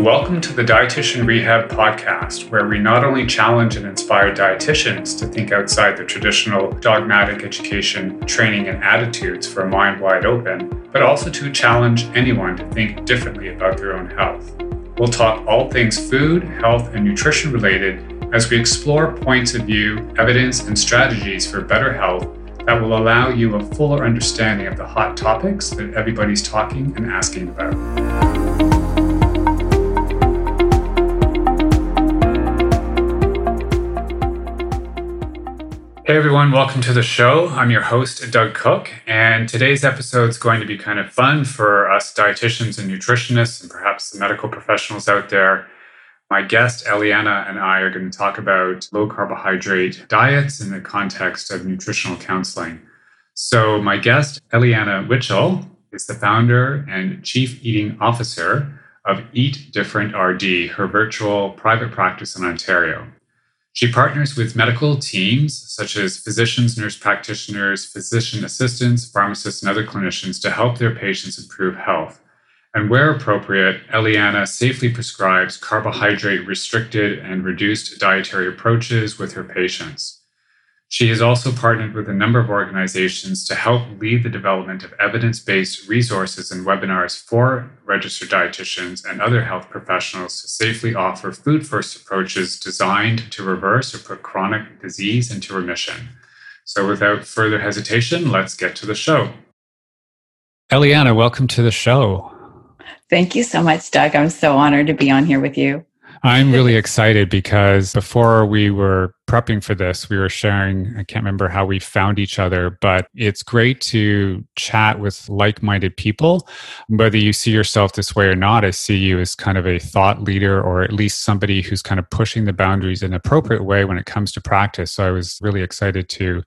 Welcome to the Dietitian Rehab podcast, where we not only challenge and inspire dietitians to think outside the traditional dogmatic education, training, and attitudes for a mind wide open, but also to challenge anyone to think differently about their own health. We'll talk all things food, health, and nutrition related as we explore points of view, evidence, and strategies for better health that will allow you a fuller understanding of the hot topics that everybody's talking and asking about. Hey everyone, welcome to the show. I'm your host, Doug Cook, and today's episode is going to be kind of fun for us dietitians and nutritionists and perhaps the medical professionals out there. My guest, Eliana, and I are going to talk about low carbohydrate diets in the context of nutritional counseling. So, my guest, Eliana Witchell, is the founder and chief eating officer of Eat Different RD, her virtual private practice in Ontario. She partners with medical teams such as physicians, nurse practitioners, physician assistants, pharmacists, and other clinicians to help their patients improve health. And where appropriate, Eliana safely prescribes carbohydrate restricted and reduced dietary approaches with her patients. She has also partnered with a number of organizations to help lead the development of evidence based resources and webinars for registered dietitians and other health professionals to safely offer food first approaches designed to reverse or put chronic disease into remission. So, without further hesitation, let's get to the show. Eliana, welcome to the show. Thank you so much, Doug. I'm so honored to be on here with you. I'm really excited because before we were prepping for this, we were sharing, I can't remember how we found each other, but it's great to chat with like minded people. Whether you see yourself this way or not, I see you as kind of a thought leader or at least somebody who's kind of pushing the boundaries in an appropriate way when it comes to practice. So I was really excited to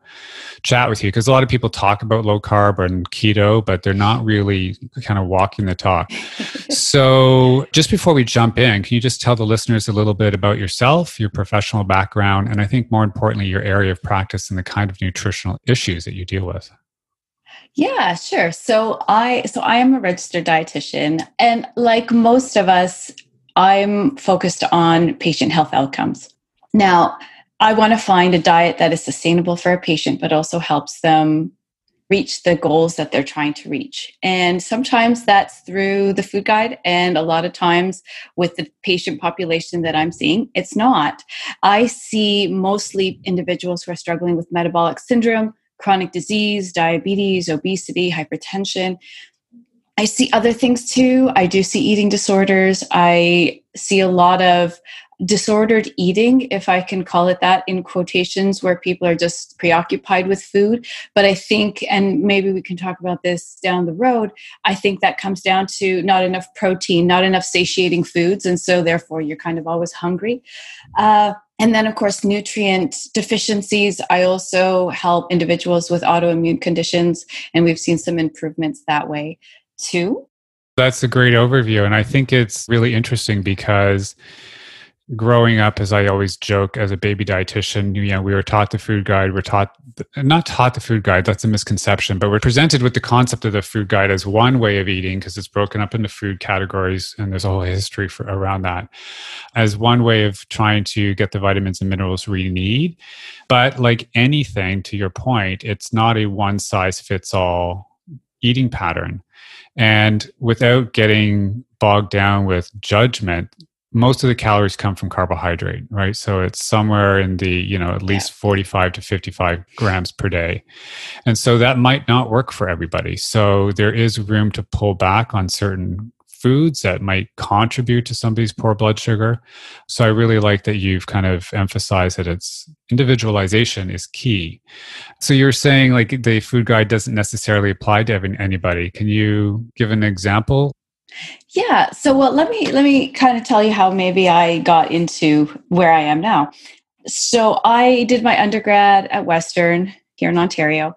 chat with you because a lot of people talk about low carb and keto, but they're not really kind of walking the talk. so just before we jump in, can you just tell the listeners a little bit about yourself, your professional background, and I think more importantly, your area of practice and the kind of nutritional issues that you deal with. Yeah, sure. So I so I am a registered dietitian and like most of us I'm focused on patient health outcomes. Now, I want to find a diet that is sustainable for a patient but also helps them reach the goals that they're trying to reach. And sometimes that's through the food guide, and a lot of times with the patient population that I'm seeing, it's not. I see mostly individuals who are struggling with metabolic syndrome, chronic disease, diabetes, obesity, hypertension. I see other things too. I do see eating disorders. I see a lot of disordered eating, if I can call it that, in quotations, where people are just preoccupied with food. But I think, and maybe we can talk about this down the road, I think that comes down to not enough protein, not enough satiating foods. And so, therefore, you're kind of always hungry. Uh, and then, of course, nutrient deficiencies. I also help individuals with autoimmune conditions, and we've seen some improvements that way too. That's a great overview. And I think it's really interesting because growing up, as I always joke, as a baby dietitian, you know, we were taught the food guide. We're taught, not taught the food guide, that's a misconception, but we're presented with the concept of the food guide as one way of eating because it's broken up into food categories and there's a whole history for, around that as one way of trying to get the vitamins and minerals we need. But like anything, to your point, it's not a one size fits all eating pattern. And without getting bogged down with judgment, most of the calories come from carbohydrate right? So it's somewhere in the you know at least 45 to 55 grams per day. And so that might not work for everybody. So there is room to pull back on certain foods that might contribute to somebody's poor blood sugar. So i really like that you've kind of emphasized that it's individualization is key. So you're saying like the food guide doesn't necessarily apply to anybody. Can you give an example yeah. So well let me let me kind of tell you how maybe I got into where I am now. So I did my undergrad at Western here in Ontario.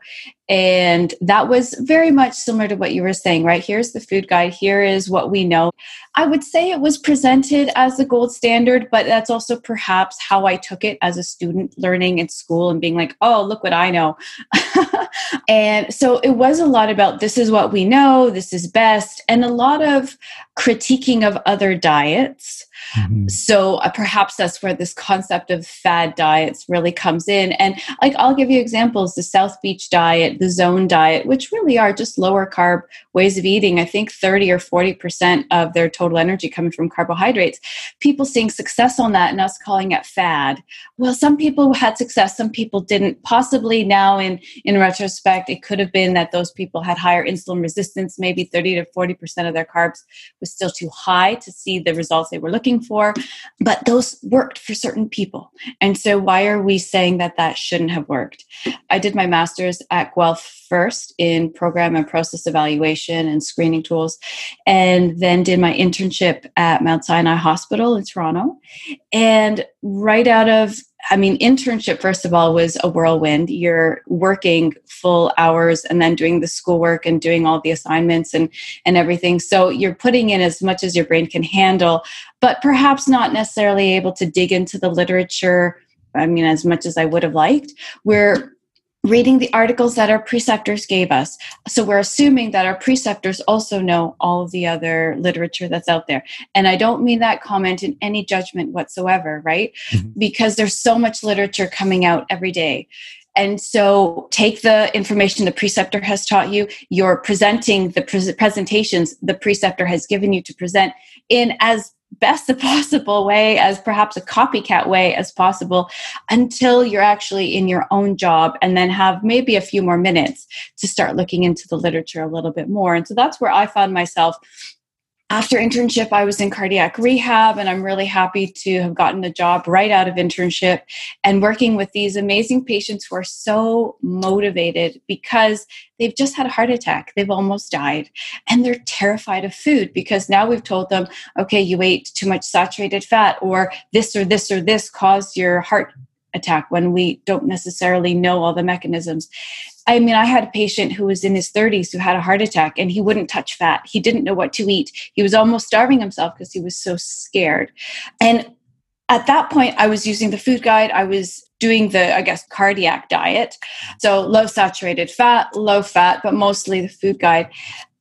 And that was very much similar to what you were saying, right? Here's the food guide. Here is what we know. I would say it was presented as the gold standard, but that's also perhaps how I took it as a student learning in school and being like, oh, look what I know. And so it was a lot about this is what we know, this is best, and a lot of critiquing of other diets Mm-hmm. So uh, perhaps that's where this concept of fad diets really comes in. And like I'll give you examples: the South Beach diet, the Zone diet, which really are just lower carb ways of eating. I think thirty or forty percent of their total energy coming from carbohydrates. People seeing success on that, and us calling it fad. Well, some people had success, some people didn't. Possibly now, in in retrospect, it could have been that those people had higher insulin resistance. Maybe thirty to forty percent of their carbs was still too high to see the results they were looking looking for, but those worked for certain people. And so, why are we saying that that shouldn't have worked? I did my master's at Guelph first in program and process evaluation and screening tools, and then did my internship at Mount Sinai Hospital in Toronto. And right out of I mean, internship, first of all, was a whirlwind. You're working full hours and then doing the schoolwork and doing all the assignments and, and everything. So you're putting in as much as your brain can handle, but perhaps not necessarily able to dig into the literature. I mean, as much as I would have liked. We're reading the articles that our preceptors gave us. So we're assuming that our preceptors also know all of the other literature that's out there. And I don't mean that comment in any judgment whatsoever, right? Mm-hmm. Because there's so much literature coming out every day. And so take the information the preceptor has taught you. You're presenting the pre- presentations the preceptor has given you to present in as best possible way as perhaps a copycat way as possible until you're actually in your own job and then have maybe a few more minutes to start looking into the literature a little bit more. And so that's where i found myself after internship, I was in cardiac rehab, and I'm really happy to have gotten a job right out of internship and working with these amazing patients who are so motivated because they've just had a heart attack. They've almost died, and they're terrified of food because now we've told them, okay, you ate too much saturated fat, or this or this or this caused your heart attack when we don't necessarily know all the mechanisms. I mean, I had a patient who was in his 30s who had a heart attack and he wouldn't touch fat. He didn't know what to eat. He was almost starving himself because he was so scared. And at that point, I was using the food guide. I was doing the, I guess, cardiac diet. So low saturated fat, low fat, but mostly the food guide.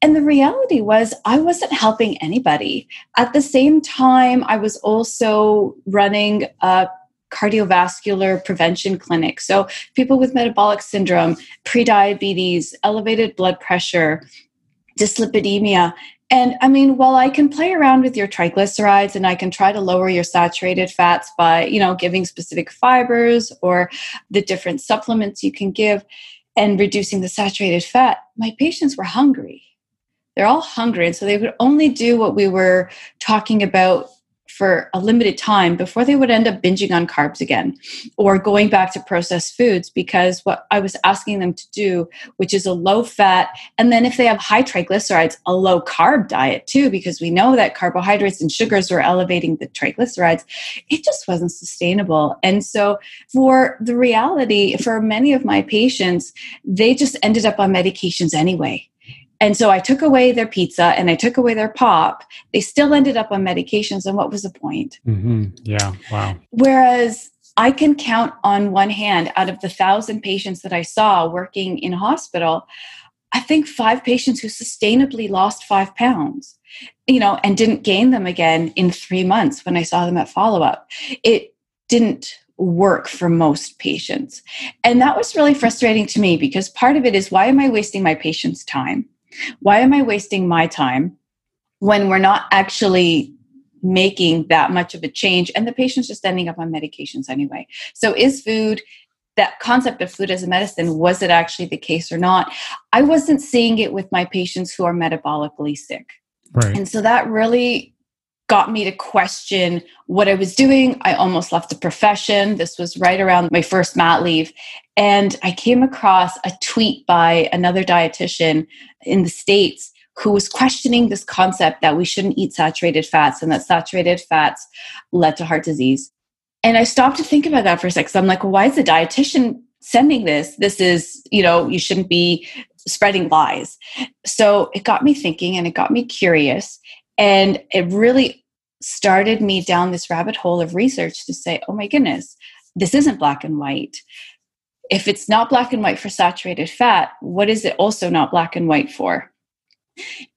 And the reality was, I wasn't helping anybody. At the same time, I was also running a cardiovascular prevention clinic. So, people with metabolic syndrome, prediabetes, elevated blood pressure, dyslipidemia. And I mean, while I can play around with your triglycerides and I can try to lower your saturated fats by, you know, giving specific fibers or the different supplements you can give and reducing the saturated fat, my patients were hungry. They're all hungry. And so they would only do what we were talking about for a limited time before they would end up binging on carbs again or going back to processed foods because what I was asking them to do, which is a low fat, and then if they have high triglycerides, a low carb diet too, because we know that carbohydrates and sugars are elevating the triglycerides, it just wasn't sustainable. And so, for the reality, for many of my patients, they just ended up on medications anyway and so I took away their pizza and I took away their pop. They still ended up on medications. And what was the point? Mm-hmm. Yeah. Wow. Whereas I can count on one hand out of the thousand patients that I saw working in hospital, I think five patients who sustainably lost five pounds, you know, and didn't gain them again in three months when I saw them at follow up. It didn't work for most patients. And that was really frustrating to me because part of it is why am I wasting my patients' time? Why am I wasting my time when we're not actually making that much of a change and the patient's just ending up on medications anyway? So, is food that concept of food as a medicine was it actually the case or not i wasn't seeing it with my patients who are metabolically sick right. and so that really got me to question what I was doing. I almost left the profession. This was right around my first mat leave. And I came across a tweet by another dietitian in the States who was questioning this concept that we shouldn't eat saturated fats and that saturated fats led to heart disease. And I stopped to think about that for a. So I'm like, well, why is the dietitian sending this? This is, you know, you shouldn't be spreading lies. So it got me thinking and it got me curious. And it really started me down this rabbit hole of research to say, oh my goodness, this isn't black and white. if it's not black and white for saturated fat, what is it also not black and white for?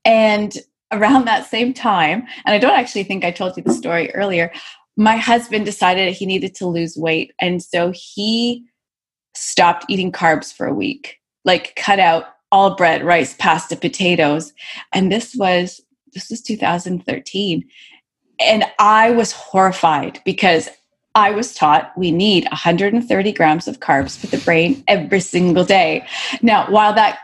And around that same time, and I don't actually think I told you the story earlier, my husband decided he needed to lose weight. And so he stopped eating carbs for a week, like cut out all bread, rice, pasta, potatoes. And this was this was 2013. And I was horrified because I was taught we need 130 grams of carbs for the brain every single day. Now, while that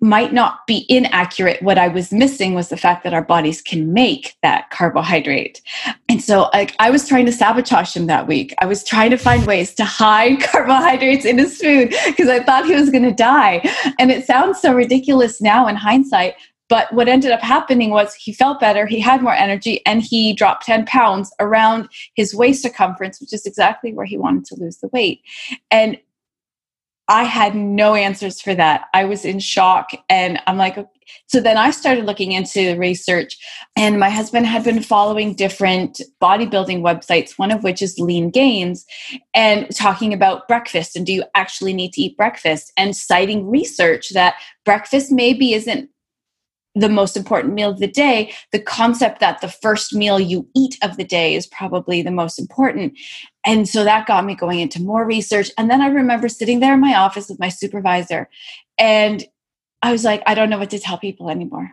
might not be inaccurate. What I was missing was the fact that our bodies can make that carbohydrate. And so like, I was trying to sabotage him that week. I was trying to find ways to hide carbohydrates in his food because I thought he was going to die. And it sounds so ridiculous now in hindsight. But what ended up happening was he felt better, he had more energy, and he dropped 10 pounds around his waist circumference, which is exactly where he wanted to lose the weight. And I had no answers for that. I was in shock and I'm like, so then I started looking into research, and my husband had been following different bodybuilding websites, one of which is Lean Gains, and talking about breakfast and do you actually need to eat breakfast, and citing research that breakfast maybe isn't the most important meal of the day, the concept that the first meal you eat of the day is probably the most important. And so that got me going into more research. And then I remember sitting there in my office with my supervisor, and I was like, I don't know what to tell people anymore.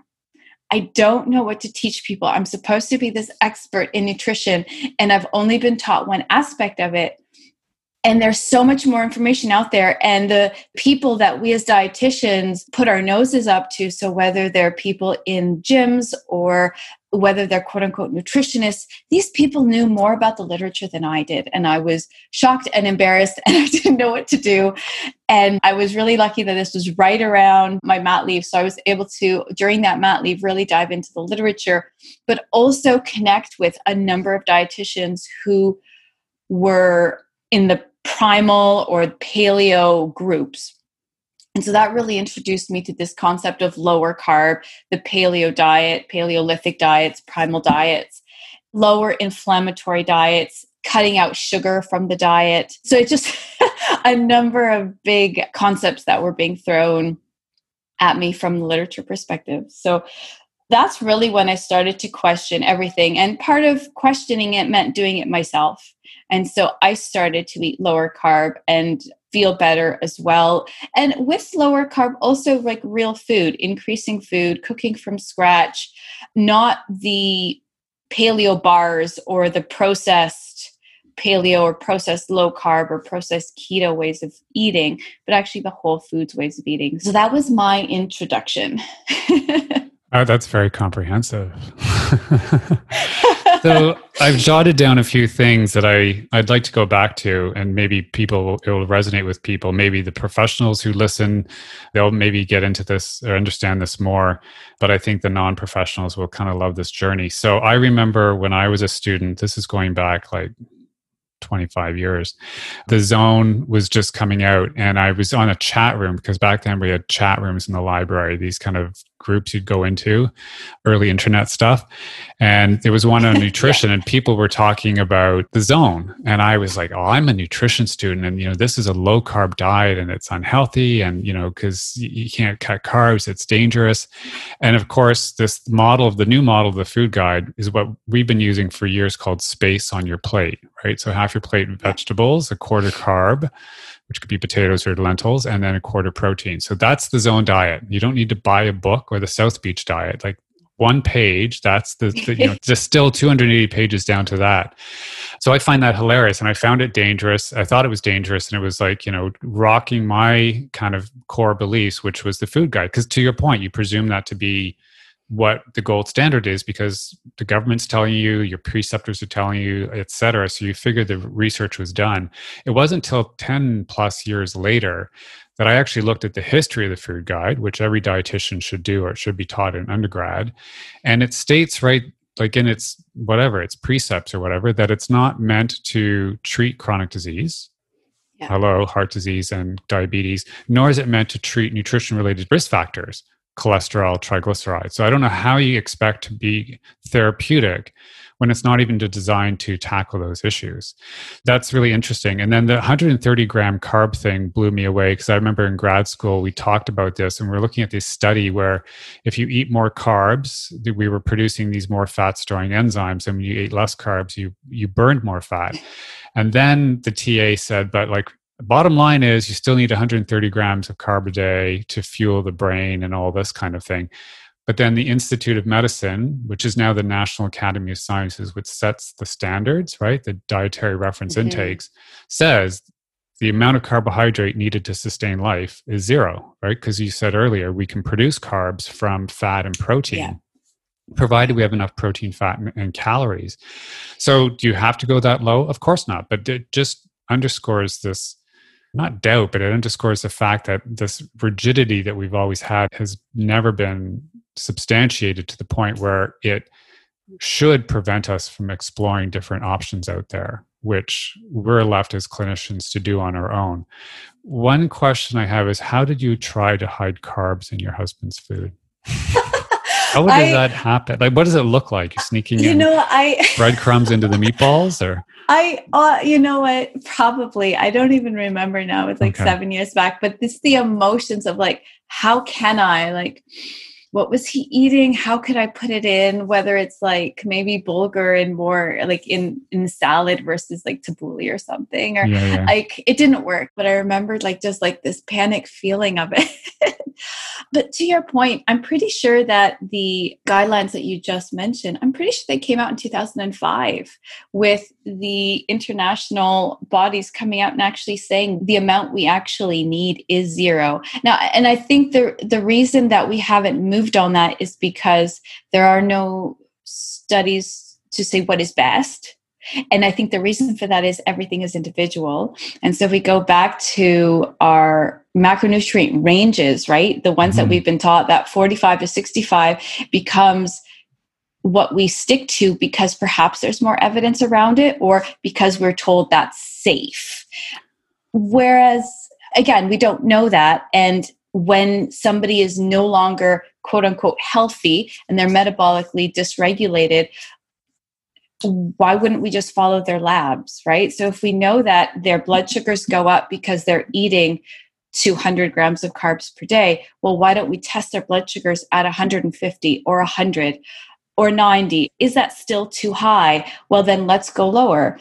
I don't know what to teach people. I'm supposed to be this expert in nutrition, and I've only been taught one aspect of it and there's so much more information out there. And the people that we as dietitians put our noses up to so whether they're people in gyms or whether they're quote unquote nutritionists these people knew more about the literature than i did. And i was shocked and embarrassed and i didn't know what to do. And i was really lucky that this was right around my mat leave. So i was able to during that mat leave really dive into the literature but also connect with a number of dietitians who were in the primal or paleo groups. And so that really introduced me to this concept of lower carb, the paleo diet, Paleolithic diets, primal diets, lower inflammatory diets, cutting out sugar from the diet. So it's just a number of big concepts that were being thrown at me from the literature perspective. So that's really when I started to question everything. And part of questioning it meant doing it myself. And so I started to eat lower carb and feel better as well. And with lower carb, also like real food, increasing food, cooking from scratch, not the paleo bars or the processed paleo or processed low carb or processed keto ways of eating, but actually the whole foods ways of eating. So that was my introduction. oh, that's very comprehensive. so I've jotted down a few things that I I'd like to go back to, and maybe people it will resonate with people. Maybe the professionals who listen, they'll maybe get into this or understand this more. But I think the non-professionals will kind of love this journey. So I remember when I was a student. This is going back like 25 years. The zone was just coming out, and I was on a chat room because back then we had chat rooms in the library, these kind of groups you'd go into, early internet stuff. And there was one on nutrition, yeah. and people were talking about the zone. And I was like, oh, I'm a nutrition student, and, you know, this is a low carb diet and it's unhealthy. And, you know, because you can't cut carbs, it's dangerous. And of course, this model of the new model of the food guide is what we've been using for years called space on your plate, right? So half your plate vegetables, a quarter carb which could be potatoes or lentils, and then a quarter protein. So that's the zone diet. You don't need to buy a book or the South Beach diet. Like one page, that's the, the you know, just still 280 pages down to that. So I find that hilarious and I found it dangerous. I thought it was dangerous and it was like, you know, rocking my kind of core beliefs, which was the food guide. Because to your point, you presume that to be what the gold standard is because the government's telling you, your preceptors are telling you, et cetera. So you figure the research was done. It wasn't until 10 plus years later that I actually looked at the history of the food guide, which every dietitian should do or it should be taught in undergrad. And it states right like in its whatever, its precepts or whatever, that it's not meant to treat chronic disease. Yeah. Hello, heart disease and diabetes, nor is it meant to treat nutrition related risk factors cholesterol, triglycerides. So I don't know how you expect to be therapeutic when it's not even designed to tackle those issues. That's really interesting. And then the 130 gram carb thing blew me away because I remember in grad school we talked about this and we are looking at this study where if you eat more carbs, we were producing these more fat storing enzymes, and when you ate less carbs, you you burned more fat. And then the TA said, but like bottom line is you still need 130 grams of carb a day to fuel the brain and all this kind of thing. But then the Institute of Medicine, which is now the National Academy of Sciences, which sets the standards, right? The dietary reference mm-hmm. intakes, says the amount of carbohydrate needed to sustain life is zero, right? Because you said earlier, we can produce carbs from fat and protein. Yeah. Provided we have enough protein, fat, and, and calories. So, do you have to go that low? Of course not. But it just underscores this not doubt, but it underscores the fact that this rigidity that we've always had has never been substantiated to the point where it should prevent us from exploring different options out there, which we're left as clinicians to do on our own. One question I have is how did you try to hide carbs in your husband's food? How does I, that happen? Like, what does it look like? You're sneaking you know, I breadcrumbs into the meatballs, or I, uh, you know what? Probably. I don't even remember now. It's like okay. seven years back. But this, the emotions of like, how can I like? What was he eating? How could i put it in? Whether it's like maybe bulgur and more like in in salad versus like tabbouleh or something or yeah, yeah. like it didn't work but i remembered like just like this panic feeling of it. But to your point i'm pretty sure that the guidelines that you just mentioned i'm pretty sure they came out in 2005 with the international bodies coming out and actually saying the amount we actually need is zero. Now and i think the the reason that we haven't moved moved on that is because there are no studies to say what is best. And I think the reason for that is everything is individual. And so if we go back to our macronutrient ranges, right? The ones mm-hmm. that we've been taught that 45 to 65 becomes what we stick to because perhaps there's more evidence around it or because we're told that's safe. Whereas, again, we don't know that. And when somebody is no longer quote unquote healthy and they're metabolically dysregulated why wouldn't we just follow their labs right? So if we know that their blood sugars go up because they're eating 200 grams of carbs per day well why don't we test their blood sugars at 150 or 100 or 90 is that still too high? Well then let's go lower.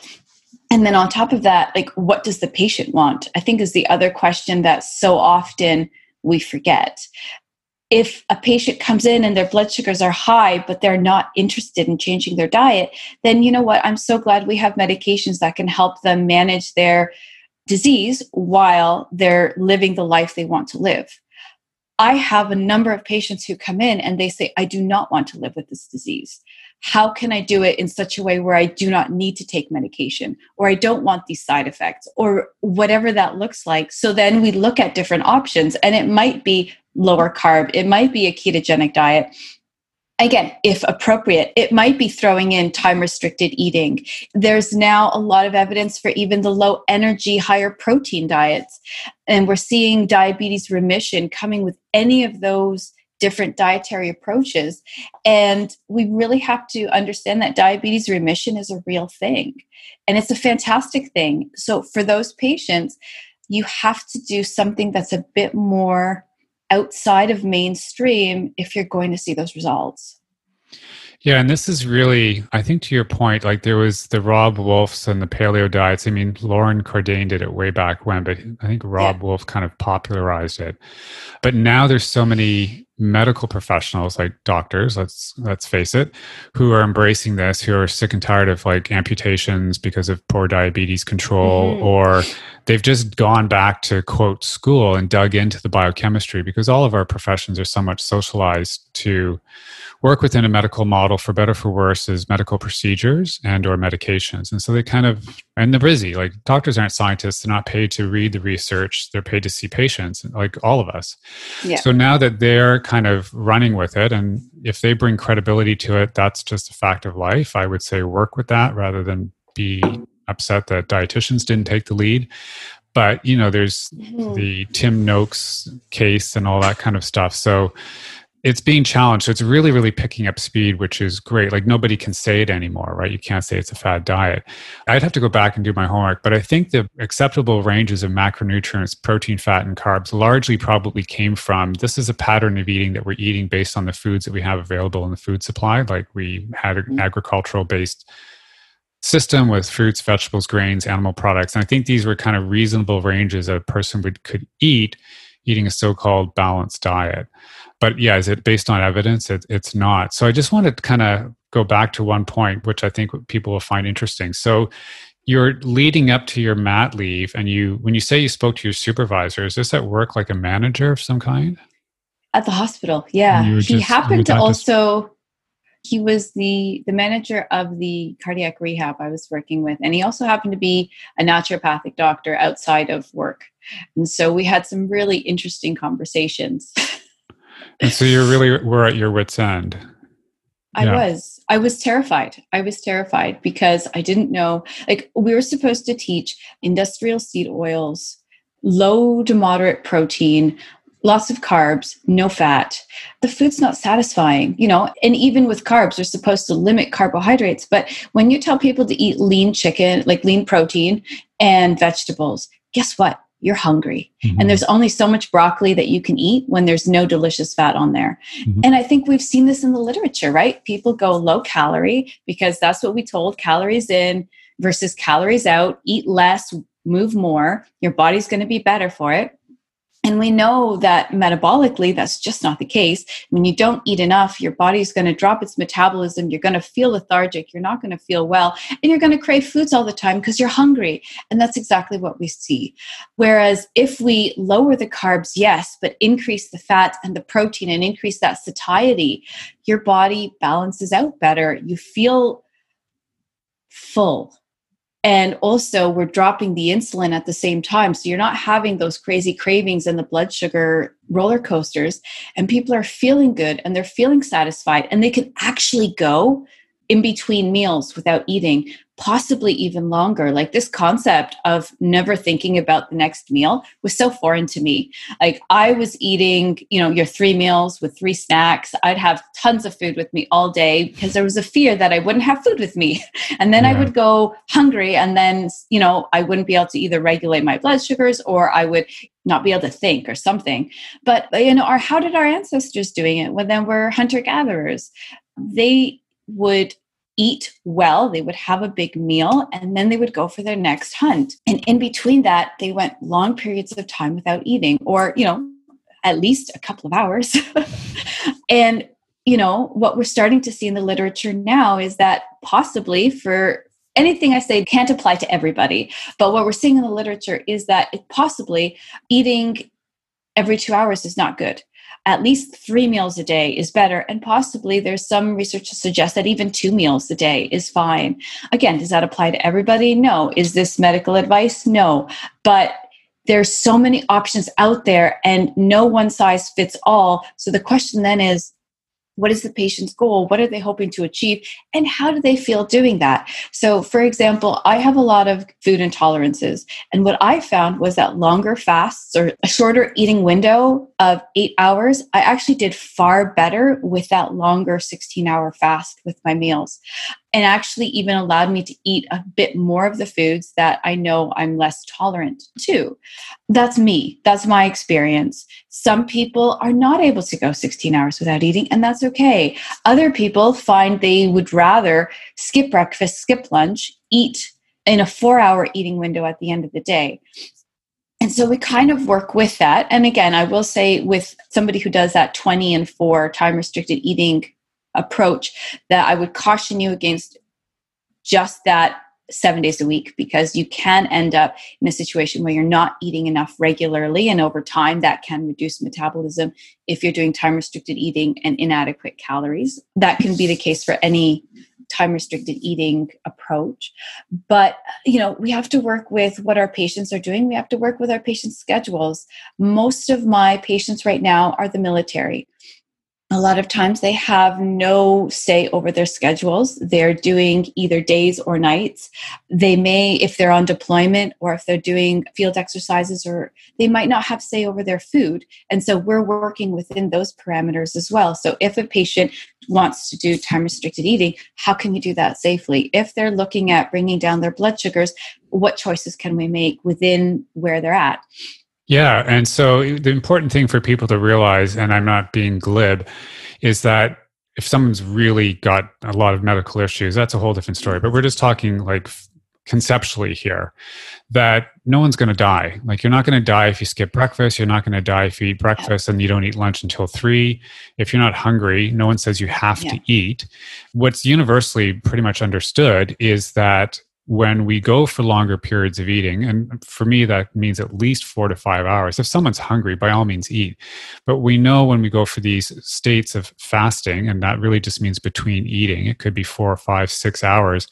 And then on top of that like what does the patient want? I think is the other question that so often we forget if a patient comes in and their blood sugars are high but they're not interested in changing their diet then you know what? I'm so glad we have medications that can help them manage their disease while they're living the life they want to live. I have a number of patients who come in and they say i do not want to live with this disease how can I do it in such a way where I do not need to take medication or I don't want these side effects or whatever that looks like? So then we look at different options and it might be lower carb, it might be a ketogenic diet. Again, if appropriate, it might be throwing in time restricted eating. There's now a lot of evidence for even the low energy, higher protein diets. And we're seeing diabetes remission coming with any of those different dietary approaches. And we really have to understand that diabetes remission is a real thing. And it's a fantastic thing. So for those patients, you have to do something that's a bit more outside of mainstream if you're going to see those results. Yeah, and this is really, I think, to your point. Like there was the Robb Wolfs and the paleo diets. I mean, Loren Cordain did it way back when, but I think Robb yeah. Wolf kind of popularized it. But now there's so many medical professionals, like doctors, let's let's face it, who are embracing this, who are sick and tired of like amputations because of poor diabetes control, mm-hmm. or they've just gone back to quote school and dug into the biochemistry because all of our professions are so much socialized to work within a medical model for better for worse is medical procedures and or medications. And so they kind of and they're busy. Like doctors aren't scientists. They're not paid to read the research. They're paid to see patients like all of us. Yeah. so now that they're kind of running with it and if they bring credibility to it that's just a fact of life. I would say work with that rather than be upset that dietitians didn't take the lead but you know there's mm-hmm. the tim noakes case and all that kind of stuff so it's being challenged. So it's really, really picking up speed, which is great. Like nobody can say it anymore, right? You can't say it's a fad diet. I'd have to go back and do my homework, but I think the acceptable ranges of macronutrients, protein, fat, and carbs largely probably came from this is a pattern of eating that we're eating based on the foods that we have available in the food supply. Like we had an mm-hmm. agricultural based system with fruits, vegetables, grains, animal products. And I think these were kind of reasonable ranges that a person would could eat eating a so-called balanced diet. But yeah, is it based on evidence? It, it's not. So I just want to kind of go back to one point, which I think people will find interesting. So you're leading up to your mat leave, and you when you say you spoke to your supervisor, is this at work like a manager of some kind? At the hospital, yeah. He just, happened to also. He was the the manager of the cardiac rehab I was working with, and he also happened to be a naturopathic doctor outside of work. And so we had some really interesting conversations. and so you really were at your wits' end. I yeah. was. I was terrified. I was terrified because I didn't know. Like, we were supposed to teach industrial seed oils, low to moderate protein, lots of carbs, no fat. The food's not satisfying, you know, and even with carbs, they're supposed to limit carbohydrates. But when you tell people to eat lean chicken, like lean protein and vegetables, guess what? you're hungry. Mm-hmm. And there's only so much broccoli that you can eat when there's no delicious fat on there. Mm-hmm. And I think we've seen this in the literature, right? People go low calorie because that's what we told calories in versus calories out, eat less, move more. Your body's going to be better for it. And we know that metabolically, that's just not the case. When you don't eat enough, your body's going to drop its metabolism. You're going to feel lethargic. You're not going to feel well. And you're going to crave foods all the time because you're hungry. And that's exactly what we see. Whereas if we lower the carbs, yes, but increase the fat and the protein and increase that satiety, your body balances out better. You feel full and also we're dropping the insulin at the same time. So you're not having those crazy cravings and the blood sugar roller coasters. And people are feeling good and they're feeling satisfied and they can actually go in between meals without eating possibly even longer. Like this concept of never thinking about the next meal was so foreign to me. Like I was eating, you know, your three meals with three snacks. I'd have tons of food with me all day because there was a fear that I wouldn't have food with me. And then yeah. I would go hungry and then, you know, I wouldn't be able to either regulate my blood sugars or I would not be able to think or something. But you know, our how did our ancestors doing it when they were hunter gatherers? They would eat well, they would have a big meal, and then they would go for their next hunt. And in between that, they went long periods of time without eating, or, you know, at least a couple of hours. and, you know, what we're starting to see in the literature now is that possibly for anything I say can't apply to everybody, but what we're seeing in the literature is that it possibly eating every two hours is not good at least three meals a day is better. And possibly there's some research to suggest that even two meals a day is fine. Again, does that apply to everybody? No. Is this medical advice? No. But there's so many options out there and no one size fits all. So the question then is, what is the patient's goal? What are they hoping to achieve? And how do they feel doing that? So for example i have a lot of food intolerances and what i found was that longer fasts or a shorter eating window of eight hours i actually did far better with that longer 16 hour fast with my meals and actually even allowed me to eat a bit more of the foods that I know I'm less tolerant to. That's me. That's my experience. Some people are not able to go 16 hours without eating, and that's okay. Other people find they would rather skip breakfast, skip lunch, eat in a four hour eating window at the end of the day. And so we kind of work with that. And again, I will say with somebody who does that 20 and 4 time restricted eating approach that I would caution you against just that seven days a week because you can end up in a situation where you're not eating enough regularly and over time that can reduce metabolism if you're doing time restricted eating and inadequate calories. That can be the case for any time restricted eating approach. But you know we have to work with what our patients are doing. We have to work with our patients schedules. Most of my patients right now are the military a lot of times they have no say over their schedules. They're doing either days or nights. They may, if they're on deployment or if they're doing field exercises, or they might not have say over their food. And so we're working within those parameters as well. So if a patient wants to do time restricted eating, how can you do that safely? If they're looking at bringing down their blood sugars, what choices can we make within where they're at? Yeah. And so the important thing for people to realize, and I'm not being glib, is that if someone's really got a lot of medical issues, that's a whole different story. But we're just talking like conceptually here that no one's going to die. Like you're not going to die if you skip breakfast. You're not going to die if you eat breakfast and you don't eat lunch until three. If you're not hungry, no one says you have yeah. to eat. What's universally pretty much understood is that when we go for longer periods of eating, and for me, that means at least four to five hours. If someone's hungry, by all means eat. But we know when we go for these states of fasting, and that really just means between eating, it could be four or five, six hours.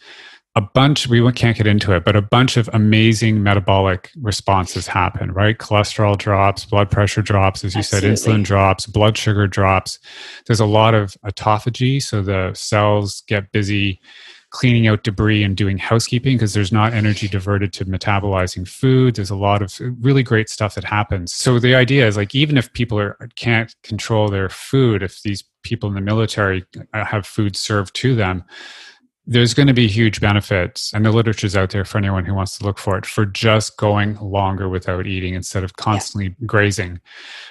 A bunch, we can't get into it, but a bunch of amazing metabolic responses happen, right? Cholesterol drops, blood pressure drops, as you Absolutely. said, insulin drops, blood sugar drops. There's a lot of autophagy, so the cells get busy cleaning out debris and doing housekeeping because there's not energy diverted to metabolizing food. There's a lot of really great stuff that happens. So the idea is like even if people are can't control their food, if these people in the military uh, have food served to them, there's going to be huge benefits and the literature's out there for anyone who wants to look for it for just going longer without eating instead of constantly yeah. grazing.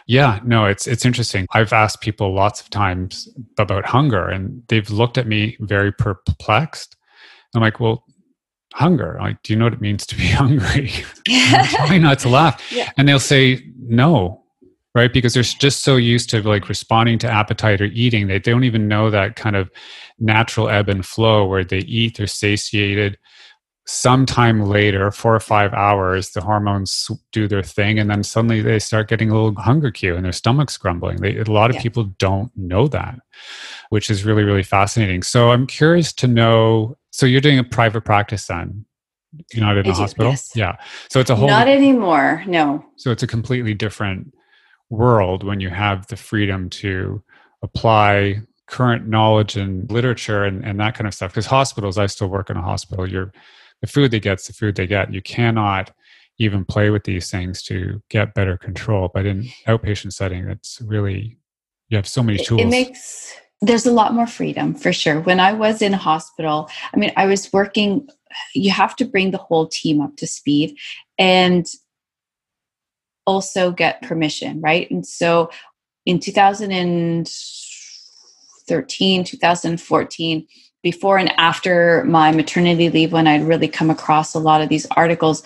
Yeah no it's it's interesting. I've asked people lots of times about hunger and they've looked at me very perplexed. I'm like well hunger like do you know what it means to be hungry? Try not to laugh. Yeah. and they'll say no right? Because they're just so used to like responding to appetite or eating they, they don't even know that kind of natural ebb and flow where they eat they're satiated. Sometime later four or five hours the hormones do their thing and then suddenly they start getting a little hunger cue and their stomach's grumbling. They, a lot of yeah. people don't know that which is really really fascinating. So i'm curious to know so you're doing a private practice then? You're not in a hospital? yes. yeah. So it's a whole not anymore no. So it's a completely different world when you have the freedom to apply current knowledge and literature and, and that kind of stuff. Because hospitals i still work in a hospital. You're the food they get's the food they get. You cannot even play with these things to get better control. But in outpatient setting it's really you have so many tools it makes there's a lot more freedom for sure. When i was in hospital i mean i was working you have to bring the whole team up to speed. And also get permission, right? And so in 2013, 2014, before and after my maternity leave, when I'd really come across a lot of these articles,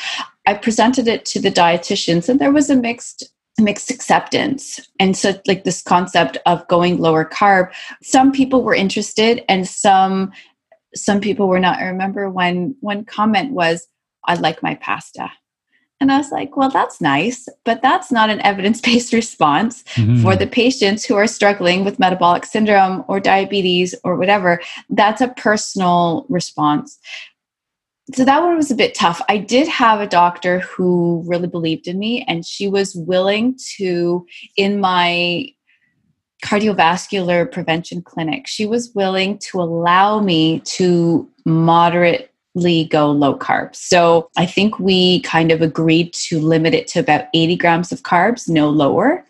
I presented it to the dietitians, and there was a mixed mixed acceptance. And so like this concept of going lower carb some people were interested and some some people were not. I remember when one comment was i like my pasta and I was like, well, that's nice, but that's not an evidence based response mm-hmm. for the patients who are struggling with metabolic syndrome or diabetes or whatever. That's a personal response. So that one was a bit tough. I did have a doctor who really believed in me, and she was willing to, in my cardiovascular prevention clinic, she was willing to allow me to moderate go low carb. So I think we kind of agreed to limit it to about 80 grams of carbs, no lower,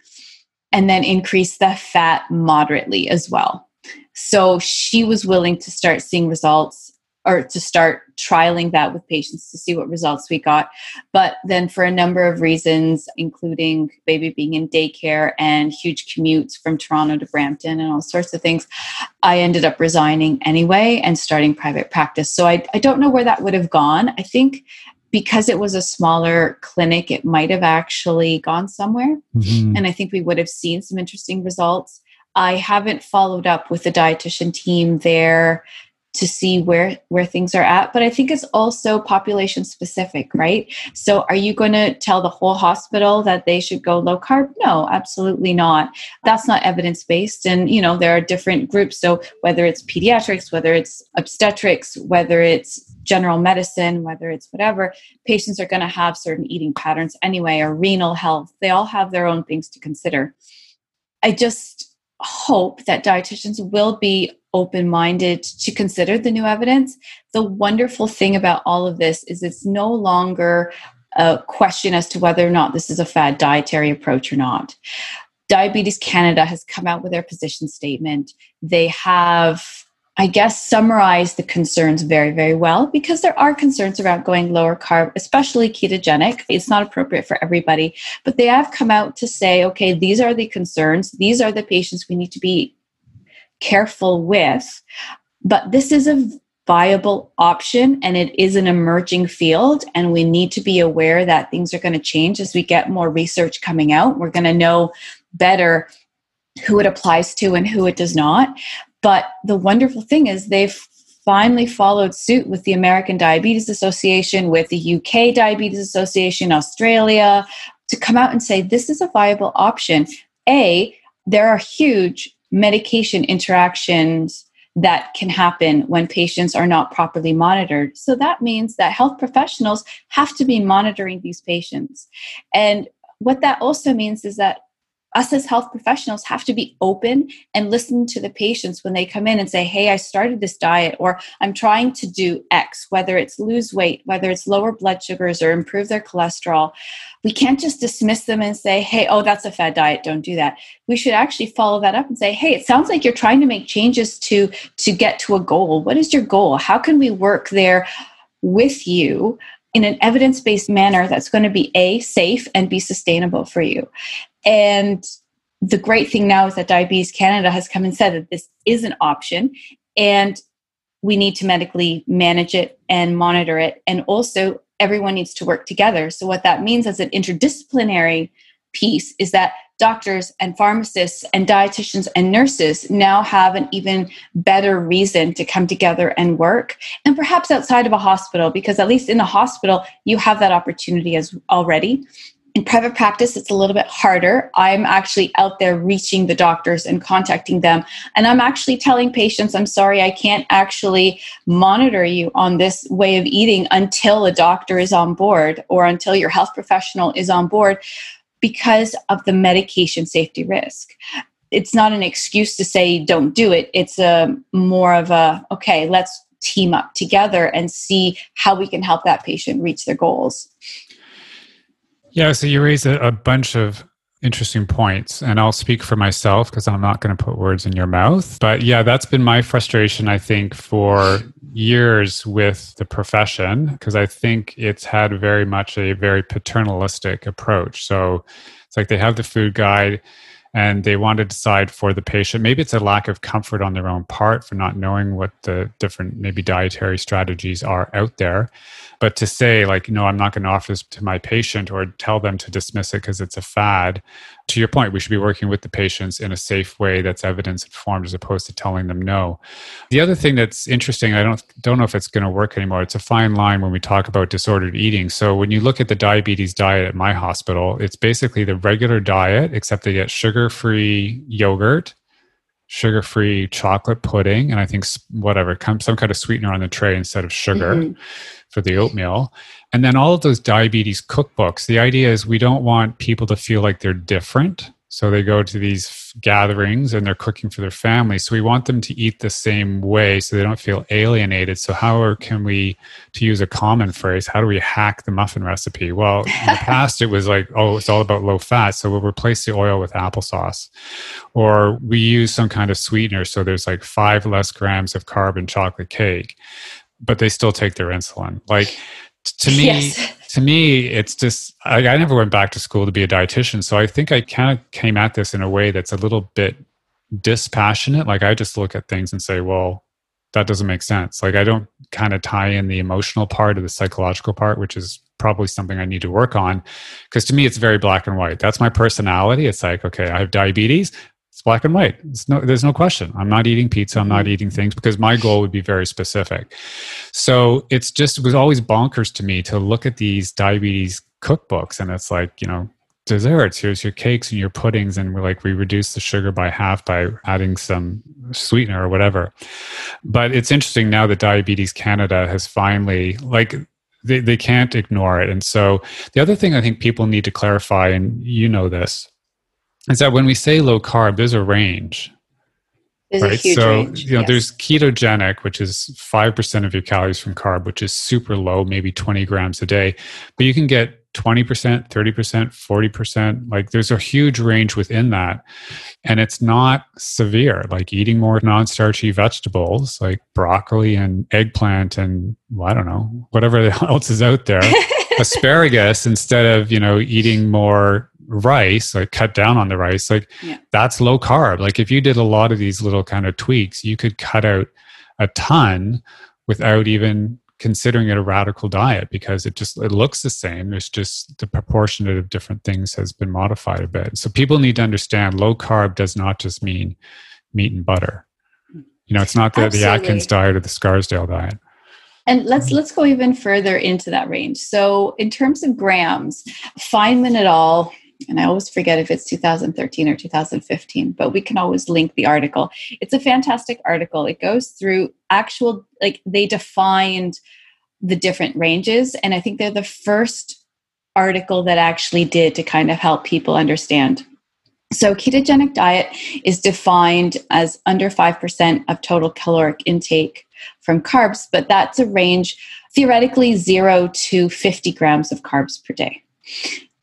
and then increase the fat moderately as well. So she was willing to start seeing results or to start trialing that with patients to see what results we got. But then, for a number of reasons, including baby being in daycare and huge commutes from Toronto to Brampton and all sorts of things, I ended up resigning anyway and starting private practice. So I, I don't know where that would have gone. I think because it was a smaller clinic, it might have actually gone somewhere. Mm-hmm. And I think we would have seen some interesting results. I haven't followed up with the dietitian team there to see where where things are at but i think it's also population specific right? So are you going to tell the whole hospital that they should go low carb? No absolutely not. That's not evidence based and you know there are different groups. So whether it's pediatrics whether it's obstetrics whether it's general medicine whether it's whatever patients are going to have certain eating patterns anyway or renal health. They all have their own things to consider. I just hope that dietitians will be open minded to consider the new evidence. The wonderful thing about all of this is it's no longer a question as to whether or not this is a fad dietary approach or not. Diabetes Canada has come out with their position statement. They have, I guess, summarized the concerns very, very well because there are concerns around going lower carb, especially ketogenic. It's not appropriate for everybody, but they have come out to say, okay, these are the concerns. These are the patients we need to be careful with. But this is a viable option and it is an emerging field and we need to be aware that things are going to change as we get more research coming out we're going to know better who it applies to and who it does not but the wonderful thing is they've finally followed suit with the American Diabetes Association, with the UK Diabetes Association, Australia, to come out and say this is a viable option. A, there are huge medication interactions that can happen when patients are not properly monitored. So that means that health professionals have to be monitoring these patients. And what that also means is that us as health professionals have to be open and listen to the patients when they come in and say, Hey, I started this diet, or I'm trying to do X, whether it's lose weight, whether it's lower blood sugars or improve their cholesterol. We can't just dismiss them and say, Hey, oh, that's a fad diet. Don't do that. We should actually follow that up and say, Hey, it sounds like you're trying to make changes to, to get to a goal. What is your goal? How can we work there with you? in an evidence based manner that's going to be A, safe and be sustainable for you. And the great thing now is that Diabetes Canada has come and said that this is an option and we need to medically manage it and monitor it. And also, everyone needs to work together. So, what that means as an interdisciplinary piece is that doctors and pharmacists and dietitians and nurses now have an even better reason to come together and work and perhaps outside of a hospital because at least in a hospital you have that opportunity as already in private practice, it's a little bit harder. I'm actually out there reaching the doctors and contacting them. And I'm actually telling patients, I'm sorry, I can't actually monitor you on this way of eating until a doctor is on board or until your health professional is on board because of the medication safety risk. It's not an excuse to say don't do it. It's a more of a, okay, let's team up together and see how we can help that patient reach their goals. Yeah, so you raise a, a bunch of interesting points, and I'll speak for myself because I'm not going to put words in your mouth. But yeah, that's been my frustration, I think, for years with the profession because I think it's had very much a very paternalistic approach. So it's like they have the food guide and they want to decide for the patient. Maybe it's a lack of comfort on their own part for not knowing what the different maybe dietary strategies are out there. But to say, like, no, I'm not going to offer this to my patient or tell them to dismiss it because it's a fad, to your point, we should be working with the patients in a safe way that's evidence informed as opposed to telling them no. The other thing that's interesting, I don't, don't know if it's going to work anymore. It's a fine line when we talk about disordered eating. So when you look at the diabetes diet at my hospital, it's basically the regular diet, except they get sugar free yogurt sugar free chocolate pudding and I think whatever, some kind of sweetener on the tray instead of sugar. Mm-hmm for the oatmeal. And then all of those diabetes cookbooks, the idea is we don't want people to feel like they're different. So they go to these gatherings and they're cooking for their family. So we want them to eat the same way so they don't feel alienated. So how can we, to use a common phrase, how do we hack the muffin recipe? Well, in the past it was like, oh, it's all about low fat. So we'll replace the oil with applesauce. Or we use some kind of sweetener. So there's like five less grams of carb in chocolate cake but they still take their insulin. Like to me, yes. to me, it's just I, I never went back to school to be a dietitian, so I think I kind of came at this in a way that's a little bit dispassionate. Like I just look at things and say, well, that doesn't make sense. Like I don't kind of tie in the emotional part or the psychological part, which is probably something I need to work on. Because to me, it's very black and white. That's my personality. It's like, okay, I have diabetes it's black and white. No, there's no question. I'm not eating pizza. I'm not mm-hmm. eating things because my goal would be very specific. So it's just it was always bonkers to me to look at these diabetes cookbooks and it's like you know desserts. Here's your cakes and your puddings, and we're like we reduce the sugar by half by adding some sweetener or whatever. But it's interesting now that Diabetes Canada has finally like they, they can't ignore it. And so the other thing I think people need to clarify, and you know this, is that when we say low carb, there's a range. There's right? so, range, you know, yes. there's ketogenic, which is 5% of your calories from carb, which is super low, maybe 20 grams a day. But you can get 20%, 30%, 40%. Like there's a huge range within that. And it's not severe, like eating more non starchy vegetables like broccoli and eggplant and, well, I don't know, whatever else is out there. asparagus instead of you know eating more rice like cut down on the rice like yeah. that's low carb like if you did a lot of these little kind of tweaks you could cut out a ton without even considering it a radical diet because it just it looks the same there's just the proportion of different things has been modified a bit so people need to understand low carb does not just mean meat and butter you know it's not the, the atkins diet or the scarsdale diet and let's let's go even further into that range. So in terms of grams, Feinman et al. And I always forget if it's 2013 or 2015, but we can always link the article. It's a fantastic article. It goes through actual, like, they defined the different ranges. And I think they're the first article that actually did to kind of help people understand. So, ketogenic diet is defined as under 5% of total caloric intake from carbs, but that's a range theoretically 0 to 50 grams of carbs per day.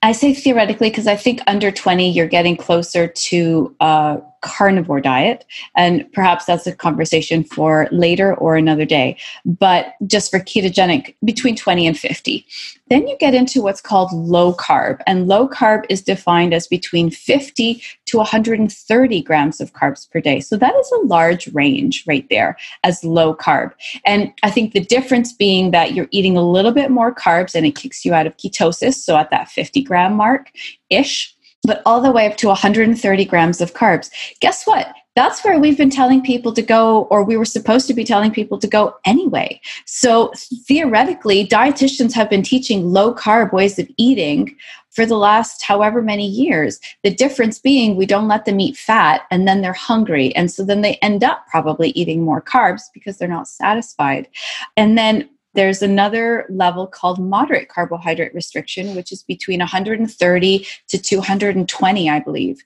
I say theoretically because I think under 20, you're getting closer to a carnivore diet. And perhaps that's a conversation for later or another day. But just for ketogenic, between 20 and 50. Then you get into what's called low carb. And low carb is defined as between 50 to 130 grams of carbs per day. So that is a large range right there as low carb. And I think the difference being that you're eating a little bit more carbs and it kicks you out of ketosis. So at that 50 gram mark ish but all the way up to 130 grams of carbs. Guess what? That's where we've been telling people to go, or we were supposed to be telling people to go anyway. So theoretically, dietitians have been teaching low carb ways of eating for the last however many years. The difference being we don't let them eat fat and then they're hungry. And so then they end up probably eating more carbs because they're not satisfied. And then there's another level called moderate carbohydrate restriction, which is between 130 to 220, I believe.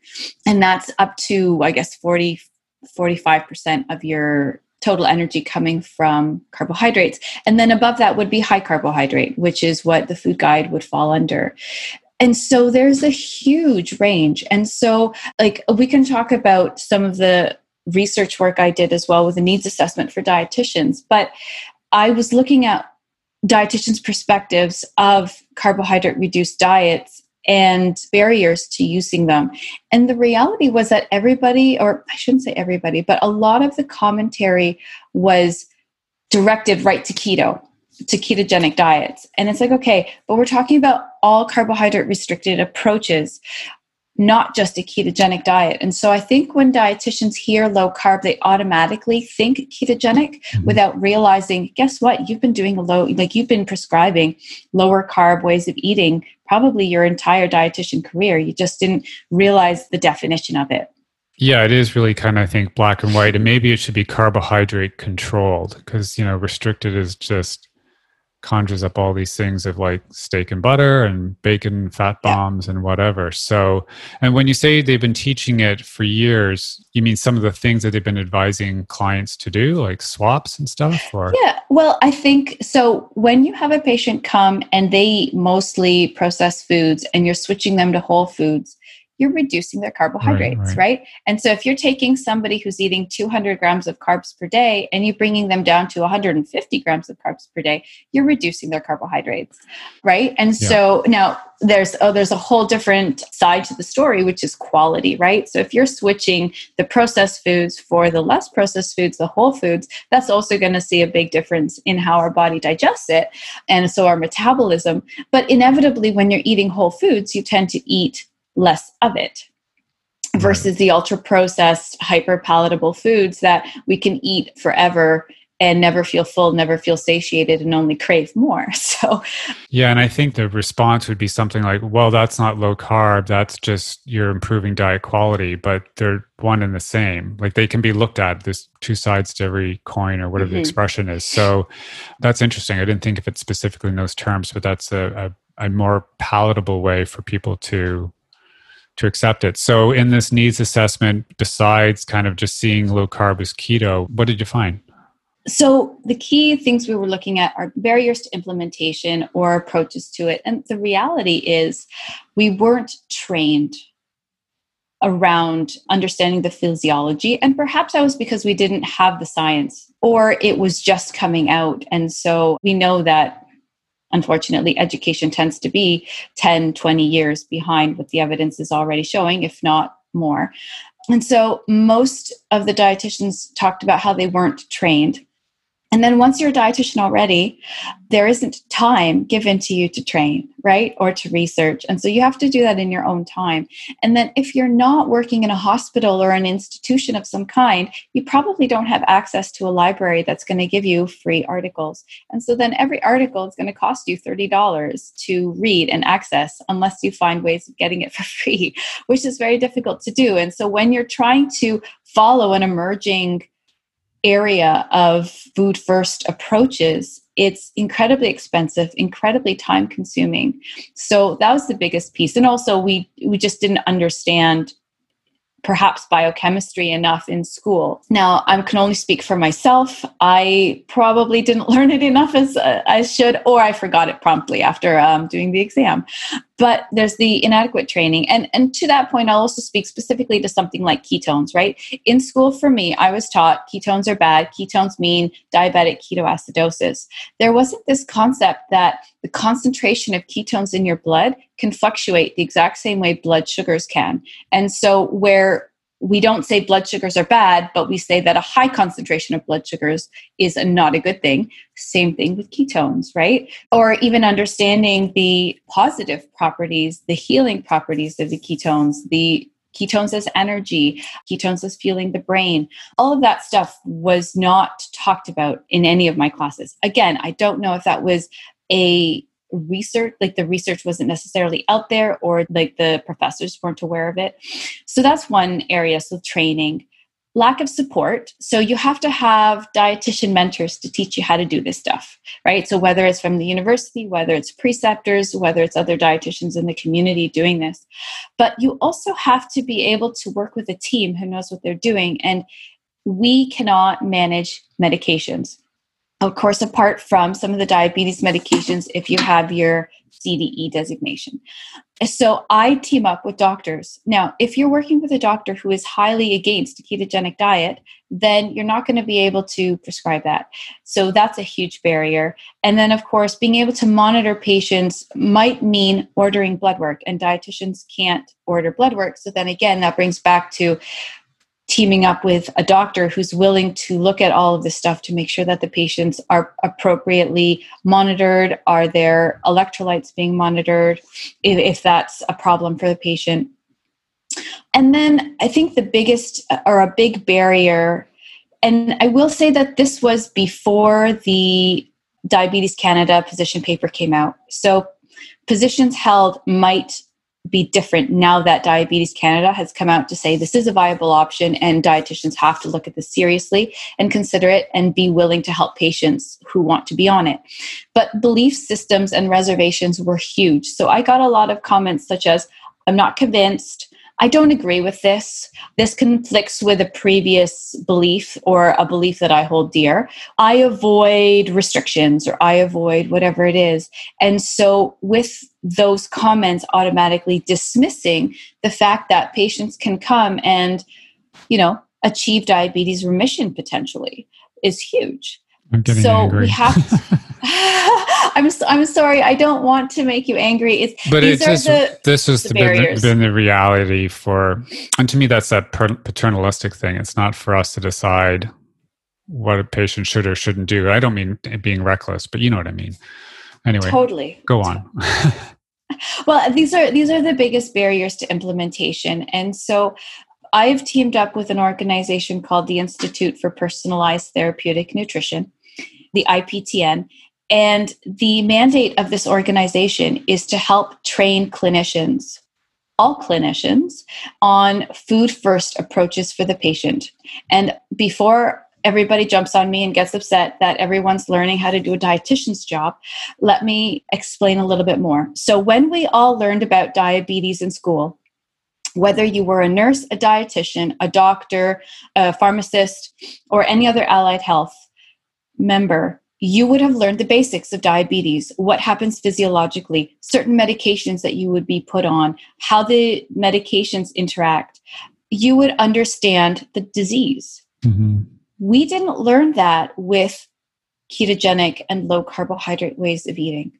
And that's up to, I guess, 40, 45% of your total energy coming from carbohydrates. And then above that would be high carbohydrate, which is what the food guide would fall under. And so there's a huge range. And so, like, we can talk about some of the research work I did as well with a needs assessment for dietitians. But I was looking at dietitians' perspectives of carbohydrate reduced diets and barriers to using them. And the reality was that everybody, or I shouldn't say everybody, but a lot of the commentary was directed right to keto, to ketogenic diets. And it's like, okay, but we're talking about all carbohydrate restricted approaches not just a ketogenic diet. And so I think when dietitians hear low carb, they automatically think ketogenic mm-hmm. without realizing, guess what? You've been doing a low, like you've been prescribing lower carb ways of eating probably your entire dietitian career. You just didn't realize the definition of it. Yeah, it is really kind of, I think, black and white. And maybe it should be carbohydrate controlled because, you know, restricted is just conjures up all these things of like steak and butter and bacon fat bombs yeah. and whatever so and when you say they've been teaching it for years you mean some of the things that they've been advising clients to do like swaps and stuff or yeah well i think so when you have a patient come and they mostly process foods and you're switching them to whole foods you're reducing their carbohydrates, right, right. right, And so if you're taking somebody who's eating 200 grams of carbs per day and you're bringing them down to 150 grams of carbs per day, you're reducing their carbohydrates, right? And yeah. so now there's oh there's a whole different side to the story which is quality, right? So if you're switching the processed foods for the less processed foods, the whole foods, that's also going to see a big difference in how our body digests it and so our metabolism. But inevitably when you're eating whole foods, you tend to eat less of it versus the ultra processed hyper palatable foods that we can eat forever and never feel full never feel satiated and only crave more. So yeah and i think the response would be something like well that's not low carb that's just you're improving diet quality but they're one and the same. Like they can be looked at there's two sides to every coin or whatever mm-hmm. the expression is. So that's interesting. I didn't think of it specifically in those terms but that's a, a, a more palatable way for people to to accept it. So, in this needs assessment, besides kind of just seeing low carb as keto, what did you find? So, the key things we were looking at are barriers to implementation or approaches to it. And the reality is, we weren't trained around understanding the physiology. And perhaps that was because we didn't have the science or it was just coming out. And so we know that unfortunately education tends to be 10, 20 years behind what the evidence is already showing, if not more. And so most of the dietitians talked about how they weren't trained and then once you're a dietitian already, there isn't time given to you to train, right? Or to research. And so you have to do that in your own time. And then if you're not working in a hospital or an institution of some kind, you probably don't have access to a library that's going to give you free articles. And so then every article is going to cost you $30 to read and access unless you find ways of getting it for free, which is very difficult to do. And so when you're trying to follow an emerging area of food first approaches it's incredibly expensive incredibly time consuming so that was the biggest piece and also we we just didn't understand perhaps biochemistry enough in school. Now, I can only speak for myself. I probably didn't learn it enough as uh, I should, or I forgot it promptly after um, doing the exam. But there's the inadequate training. And, and to that point, I'll also speak specifically to something like ketones, right? In school, for me, I was taught ketones are bad. Ketones mean diabetic ketoacidosis. There wasn't this concept that the concentration of ketones in your blood can fluctuate the exact same way blood sugars can. And so, where we don't say blood sugars are bad, but we say that a high concentration of blood sugars is not a good thing. Same thing with ketones, right? Or even understanding the positive properties, the healing properties of the ketones, the ketones as energy, ketones as fueling the brain. All of that stuff was not talked about in any of my classes. Again, I don't know if that was a research like the research wasn't necessarily out there or like the professors weren't aware of it. So that's one area so training. Lack of support. So you have to have dietitian mentors to teach you how to do this stuff right? So whether it's from the university whether it's preceptors whether it's other dietitians in the community doing this. But you also have to be able to work with a team who knows what they're doing and we cannot manage medications of course, apart from some of the diabetes medications, if you have your CDE designation. So I team up with doctors. Now, if you're working with a doctor who is highly against a ketogenic diet, then you're not going to be able to prescribe that. So that's a huge barrier. And then, of course, being able to monitor patients might mean ordering blood work, and dietitians can't order blood work. So then again, that brings back to teaming up with a doctor who's willing to look at all of this stuff to make sure that the patients are appropriately monitored are their electrolytes being monitored if, if that's a problem for the patient. And then i think the biggest or a big barrier and i will say that this was before the diabetes canada position paper came out. So positions held might be different now that Diabetes Canada has come out to say this is a viable option and dietitians have to look at this seriously and consider it and be willing to help patients who want to be on it. But belief systems and reservations were huge. So I got a lot of comments such as, I'm not convinced. I don't agree with this. This conflicts with a previous belief or a belief that I hold dear. I avoid restrictions or I avoid whatever it is. And so, with those comments automatically dismissing the fact that patients can come and, you know, achieve diabetes remission potentially is huge. I'm so angry. we have I'm I'm sorry. I don't want to make you angry. It's but it's just the, this has been, been, the reality for, and to me, that's that paternalistic thing. It's not for us to decide what a patient should or shouldn't do. I don't mean being reckless, but you know what I mean. Anyway, totally. Go on. well, these are these are the biggest barriers to implementation, and so I've teamed up with an organization called the Institute for Personalized Therapeutic Nutrition, the IPTN, and the mandate of this organization is to help train clinicians, all clinicians, on food first approaches for the patient. And before everybody jumps on me and gets upset that everyone's learning how to do a dietitian's job, let me explain a little bit more. So, when we all learned about diabetes in school, whether you were a nurse, a dietitian, a doctor, a pharmacist, or any other allied health member, you would have learned the basics of diabetes, what happens physiologically, certain medications that you would be put on, how the medications interact. You would understand the disease. Mm-hmm. We didn't learn that with ketogenic and low carbohydrate ways of eating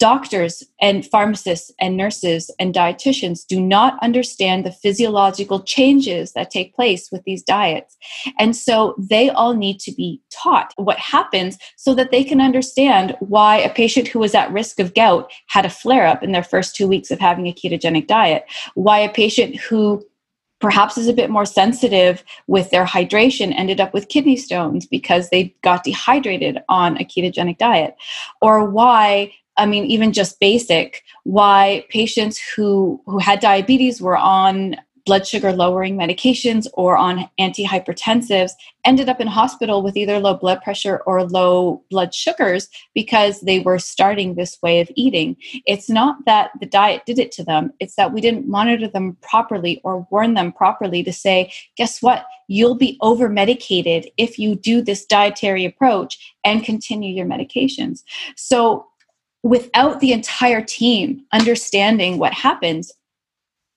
doctors and pharmacists and nurses and dietitians do not understand the physiological changes that take place with these diets. And so they all need to be taught what happens so that they can understand why a patient who was at risk of gout had a flare up in their first two weeks of having a ketogenic diet, why a patient who perhaps is a bit more sensitive with their hydration ended up with kidney stones because they got dehydrated on a ketogenic diet. Or why I mean, even just basic, why patients who who had diabetes were on blood sugar lowering medications or on antihypertensives ended up in hospital with either low blood pressure or low blood sugars because they were starting this way of eating. It's not that the diet did it to them, it's that we didn't monitor them properly or warn them properly to say, guess what? You'll be over medicated if you do this dietary approach and continue your medications. So without the entire team understanding what happens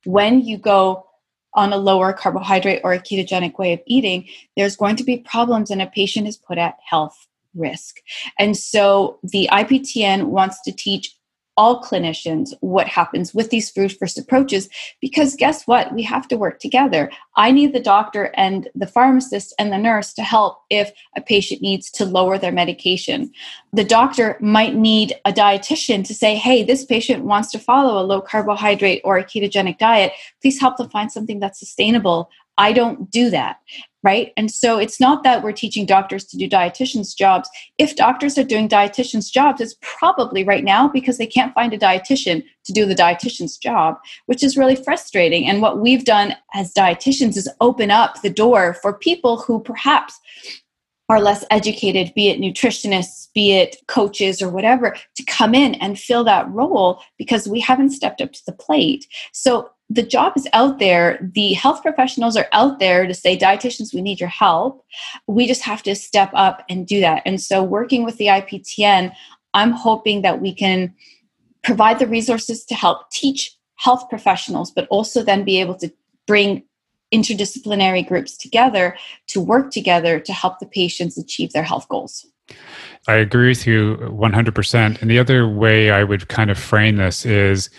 when you go on a lower carbohydrate or a ketogenic way of eating, there's going to be problems and a patient is put at health risk. And so the IPTN wants to teach all clinicians what happens with these food first approaches because guess what? We have to work together. I need the doctor and the pharmacist and the nurse to help if a patient needs to lower their medication. The doctor might need a dietitian to say hey this patient wants to follow a low carbohydrate or a ketogenic diet. Please help them find something that's sustainable I don't do that right? And so it's not that we're teaching doctors to do dietitians' jobs. If doctors are doing dietitians' jobs, it's probably right now because they can't find a dietitian to do the dietitian's job, which is really frustrating. And what we've done as dietitians is open up the door for people who perhaps are less educated, be it nutritionists, be it coaches or whatever, to come in and fill that role because we haven't stepped up to the plate. So the job is out there. The health professionals are out there to say, dietitians, we need your help. We just have to step up and do that. And so, working with the IPTN, I'm hoping that we can provide the resources to help teach health professionals, but also then be able to bring interdisciplinary groups together to work together to help the patients achieve their health goals. I agree with you 100%. And the other way I would kind of frame this is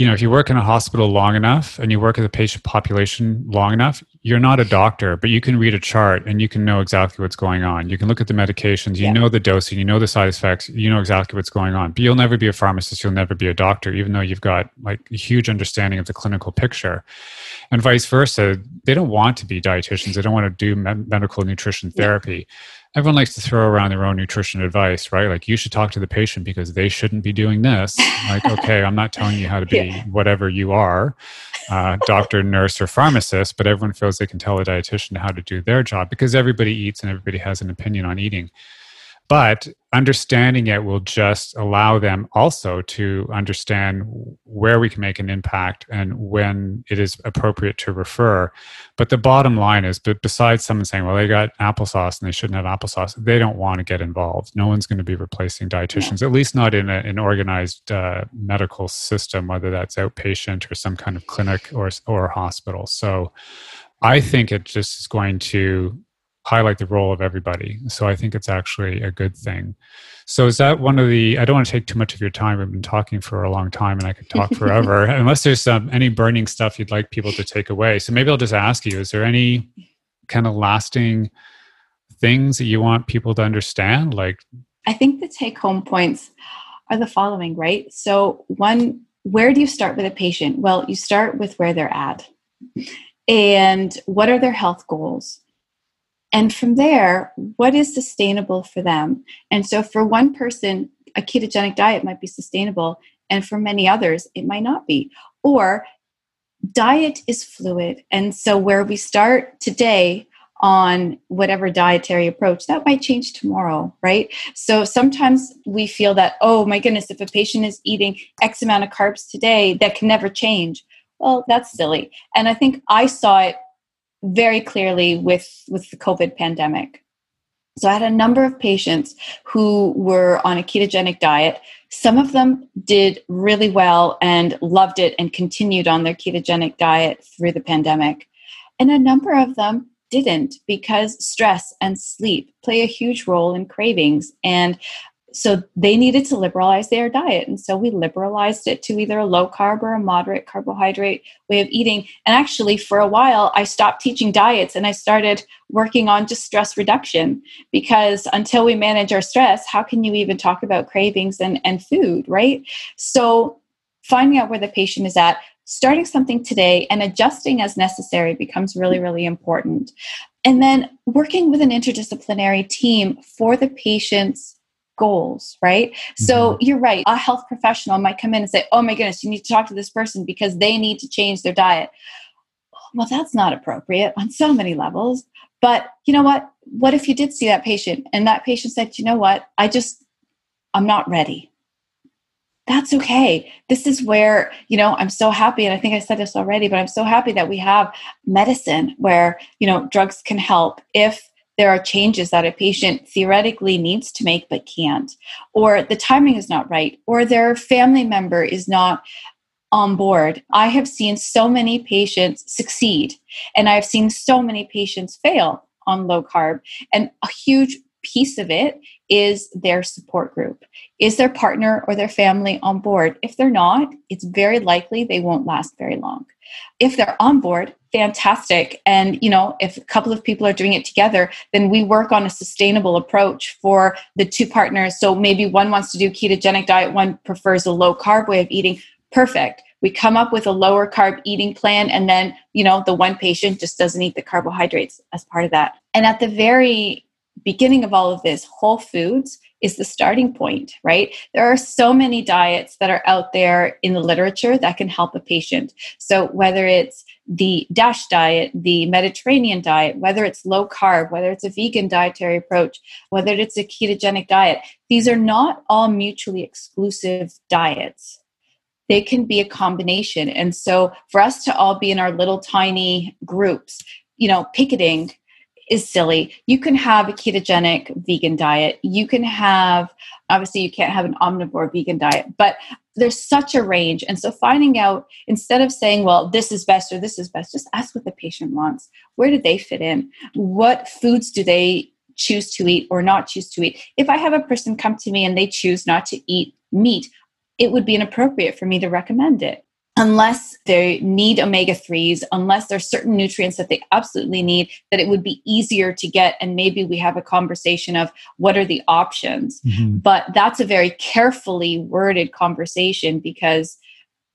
you know, if you work in a hospital long enough and you work with a patient population long enough, you're not a doctor, but you can read a chart and you can know exactly what's going on. You can look at the medications, you yeah. know the dosing, you know the side effects, you know exactly what's going on. But you'll never be a pharmacist, you'll never be a doctor, even though you've got like a huge understanding of the clinical picture. And vice versa, they don't want to be dietitians, they don't want to do medical nutrition therapy. Yeah everyone likes to throw around their own nutrition advice, right? Like you should talk to the patient because they shouldn't be doing this. Like, okay, I'm not telling you how to be yeah. whatever you are, uh, doctor, nurse, or pharmacist, but everyone feels they can tell a dietitian how to do their job because everybody eats and everybody has an opinion on eating. But understanding it will just allow them also to understand where we can make an impact and when it is appropriate to refer. But the bottom line is, but besides someone saying, well, they got applesauce and they shouldn't have applesauce, they don't want to get involved. No one's going to be replacing dietitians, at least not in a, an organized uh, medical system, whether that's outpatient or some kind of clinic or, or hospital. So I think it just is going to highlight the role of everybody. So I think it's actually a good thing. So is that one of the? I don't want to take too much of your time. We've been talking for a long time, and I could talk forever. Unless there's some any burning stuff you'd like people to take away. So maybe I'll just ask you: Is there any kind of lasting things that you want people to understand? Like, I think the take-home points are the following. Right. So one, where do you start with a patient? Well, you start with where they're at, and what are their health goals and from there, what is sustainable for them? And so, for one person, a ketogenic diet might be sustainable, and for many others, it might not be. Or diet is fluid. And so, where we start today on whatever dietary approach, that might change tomorrow, right? So sometimes we feel that, oh my goodness, if a patient is eating X amount of carbs today, that can never change. well, that's silly. And I think I saw it very clearly with with the COVID pandemic. So I had a number of patients who were on a ketogenic diet. Some of them did really well and loved it and continued on their ketogenic diet through the pandemic. And a number of them didn't because stress and sleep play a huge role in cravings. And so they needed to liberalize their diet. And so we liberalized it to either a low carb or a moderate carbohydrate way of eating. And actually for a while i stopped teaching diets and i started working on just stress reduction because until we manage our stress how can you even talk about cravings and, and food right? So finding out where the patient is at starting something today and adjusting as necessary becomes really really important. And then working with an interdisciplinary team for the patient's goals, right? Mm-hmm. So you're right. A health professional might come in and say, oh my goodness, you need to talk to this person because they need to change their diet. Well, that's not appropriate on so many levels. But you know what? What if you did see that patient and that patient said, you know what? I just, I'm not ready. That's okay. This is where, you know, I'm so happy. And I think I said this already, but I'm so happy that we have medicine where, you know, drugs can help if there are changes that a patient theoretically needs to make but can't, or the timing is not right, or their family member is not on board. I have seen so many patients succeed, and I've seen so many patients fail on low carb. And a huge piece of it is their support group. Is their partner or their family on board? If they're not, it's very likely they won't last very long. If they're on board, fantastic. And, you know, if a couple of people are doing it together, then we work on a sustainable approach for the two partners. So maybe one wants to do ketogenic diet, one prefers a low carb way of eating. Perfect. We come up with a lower carb eating plan, and then, you know, the one patient just doesn't eat the carbohydrates as part of that. And at the very beginning of all of this, whole foods is the starting point, right? There are so many diets that are out there in the literature that can help a patient. So whether it's the DASH diet, the Mediterranean diet, whether it's low carb, whether it's a vegan dietary approach, whether it's a ketogenic diet, these are not all mutually exclusive diets. They can be a combination. And so for us to all be in our little tiny groups, you know, picketing is silly. You can have a ketogenic vegan diet. You can have, obviously, you can't have an omnivore vegan diet, but there's such a range. And so finding out, instead of saying, well, this is best or this is best, just ask what the patient wants. Where do they fit in? What foods do they choose to eat or not choose to eat? If I have a person come to me and they choose not to eat meat, it would be inappropriate for me to recommend it unless they need omega 3s, unless there's certain nutrients that they absolutely need, that it would be easier to get. And maybe we have a conversation of what are the options. Mm-hmm. But that's a very carefully worded conversation because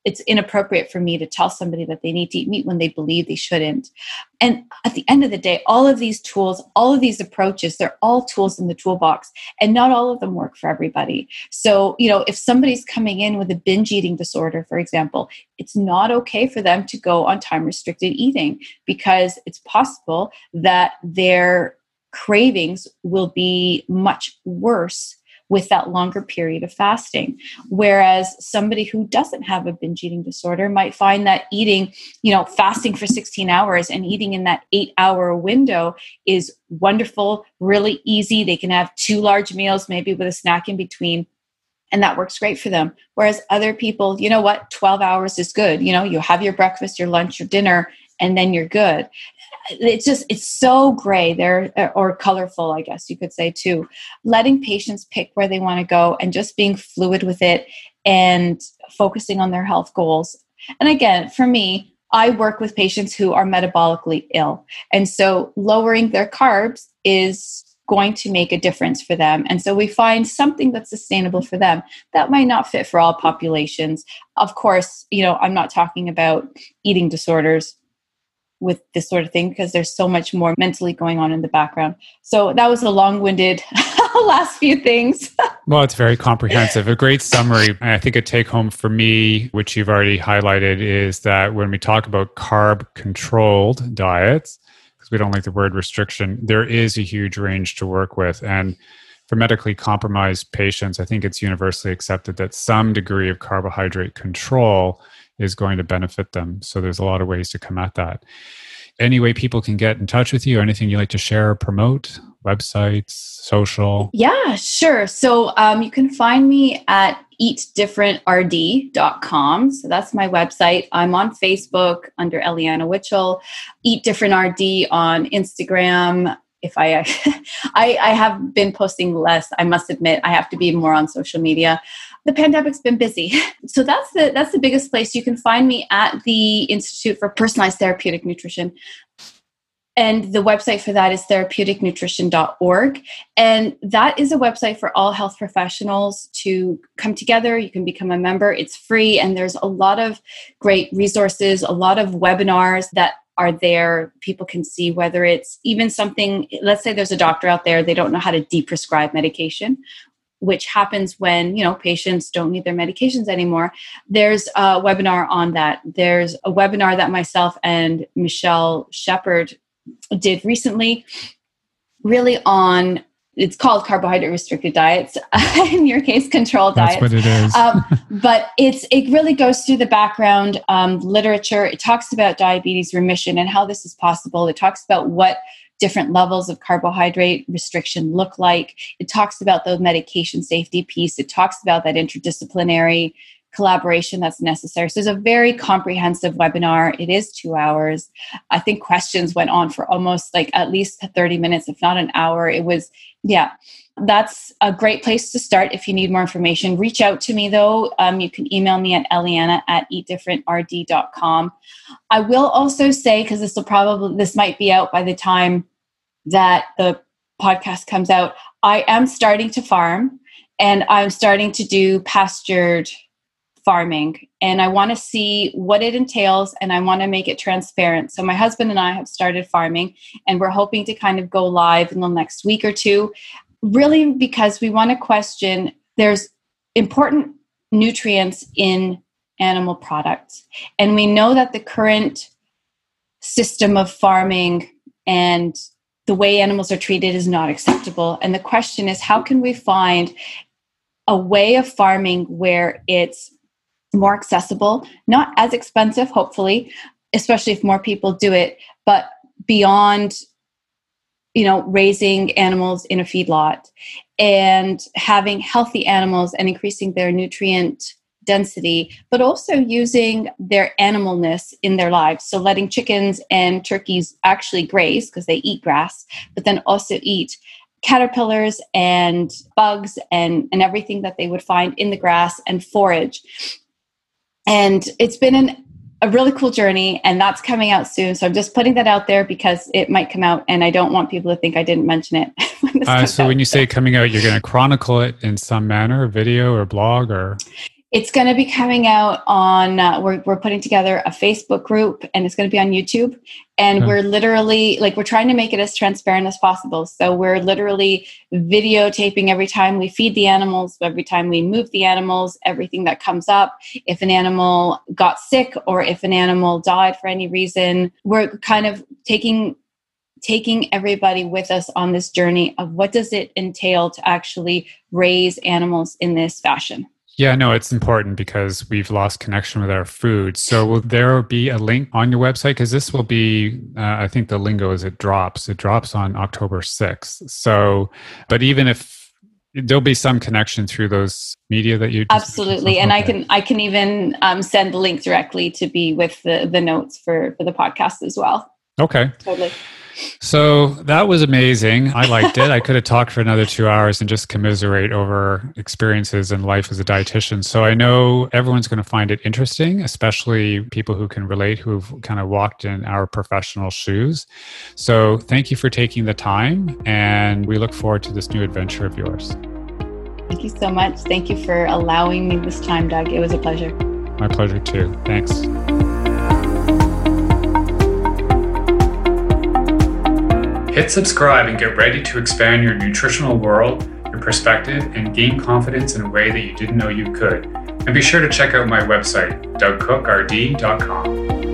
it's inappropriate for me to tell somebody that they need to eat meat when they believe they shouldn't. And at the end of the day, all of these tools, all of these approaches, they're all tools in the toolbox, and not all of them work for everybody. So, you know, if somebody's coming in with a binge eating disorder, for example, it's not okay for them to go on time restricted eating because it's possible that their cravings will be much worse with that longer period of fasting. Whereas somebody who doesn't have a binge eating disorder might find that eating, you know, fasting for 16 hours and eating in that eight hour window is wonderful, really easy. They can have two large meals, maybe with a snack in between. And that works great for them. Whereas other people, you know what, 12 hours is good. You know, you have your breakfast, your lunch, your dinner, and then you're good it's just it's so gray there uh, or colorful i guess you could say too letting patients pick where they want to go and just being fluid with it and focusing on their health goals and again for me i work with patients who are metabolically ill and so lowering their carbs is going to make a difference for them. And so we find something that's sustainable for them. That might not fit for all populations. Of course, you know, I'm not talking about eating disorders with this sort of thing because there's so much more mentally going on in the background. So that was a long-winded last few things. well, it's very comprehensive. A great summary. And I think a take home for me, which you've already highlighted, is that when we talk about carb controlled diets, because we don't like the word restriction, there is a huge range to work with. And for medically compromised patients, I think it's universally accepted that some degree of carbohydrate control is going to benefit them. So there's a lot of ways to come at that. Any way people can get in touch with you, or anything you like to share or promote? Websites, social? Yeah, sure. So um, you can find me at eatdifferentrd.com. So that's my website. I'm on Facebook under Eliana Witchell, Eat Different RD on Instagram. If I, I, I have been posting less, I must admit, I have to be more on social media the pandemic's been busy. So that's the that's the biggest place you can find me at the Institute for Personalized Therapeutic Nutrition. And the website for that is therapeuticnutrition.org. And that is a website for all health professionals to come together. You can become a member, it's free. And there's a lot of great resources, a lot of webinars that are there. People can see whether it's even something, let's say there's a doctor out there, they don't know how to deprescribe medication which happens when you know patients don't need their medications anymore there's a webinar on that. There's a webinar that myself and michelle shepard did recently really on it's called carbohydrate restricted diets in your case control diets. that's what it is. Um, but it's it really goes through the background um, literature. It talks about diabetes remission and how this is possible. It talks about what different levels of carbohydrate restriction look like. It talks about the medication safety piece. It talks about that interdisciplinary collaboration that's necessary. So it's a very comprehensive webinar. It is two hours. I think questions went on for almost like at least 30 minutes, if not an hour. It was, yeah, that's a great place to start if you need more information. Reach out to me though. Um, you can email me at eliana at eatdifferentrd.com. I will also say, because this will probably, this might be out by the time that the podcast comes out, I am starting to farm and I'm starting to do pastured farming and I want to see what it entails and I want to make it transparent. So, my husband and I have started farming and we're hoping to kind of go live in the next week or two, really because we want to question there's important nutrients in animal products. And we know that the current system of farming and the way animals are treated is not acceptable. And the question is how can we find a way of farming where it's more accessible, not as expensive, hopefully, especially if more people do it, but beyond you know raising animals in a feedlot and having healthy animals and increasing their nutrient density but also using their animalness in their lives. So letting chickens and turkeys actually graze because they eat grass but then also eat caterpillars and bugs and, and everything that they would find in the grass and forage. And it's been an, a really cool journey and that's coming out soon. So i'm just putting that out there because it might come out and i don't want people to think i didn't mention it. When uh, so when you say coming out you're going to chronicle it in some manner video or blog or it's going to be coming out on uh, we're, we're putting together a facebook group and it's going to be on youtube. And okay. we're literally like we're trying to make it as transparent as possible. So we're literally videotaping every time we feed the animals every time we move the animals everything that comes up. If an animal got sick or if an animal died for any reason we're kind of taking taking everybody with us on this journey of what does it entail to actually raise animals in this fashion yeah, no, it's important because we've lost connection with our food. So, will there be a link on your website? Because this will be, uh, I think the lingo is it drops. It drops on October 6th. So, but even if there'll be some connection through those media that you just absolutely and i can i can even um, send the link directly to be with the the notes for for the podcast as well okay totally so that was amazing. I liked it. I could have talked for another two hours and just commiserate over experiences and life as a dietitian. So I know everyone's going to find it interesting, especially people who can relate, who've kind of walked in our professional shoes. So thank you for taking the time, and we look forward to this new adventure of yours. Thank you so much. Thank you for allowing me this time, Doug. It was a pleasure. My pleasure too. Thanks. Hit subscribe and get ready to expand your nutritional world, your perspective, and gain confidence in a way that you didn't know you could. And be sure to check out my website, dougcookrd.com.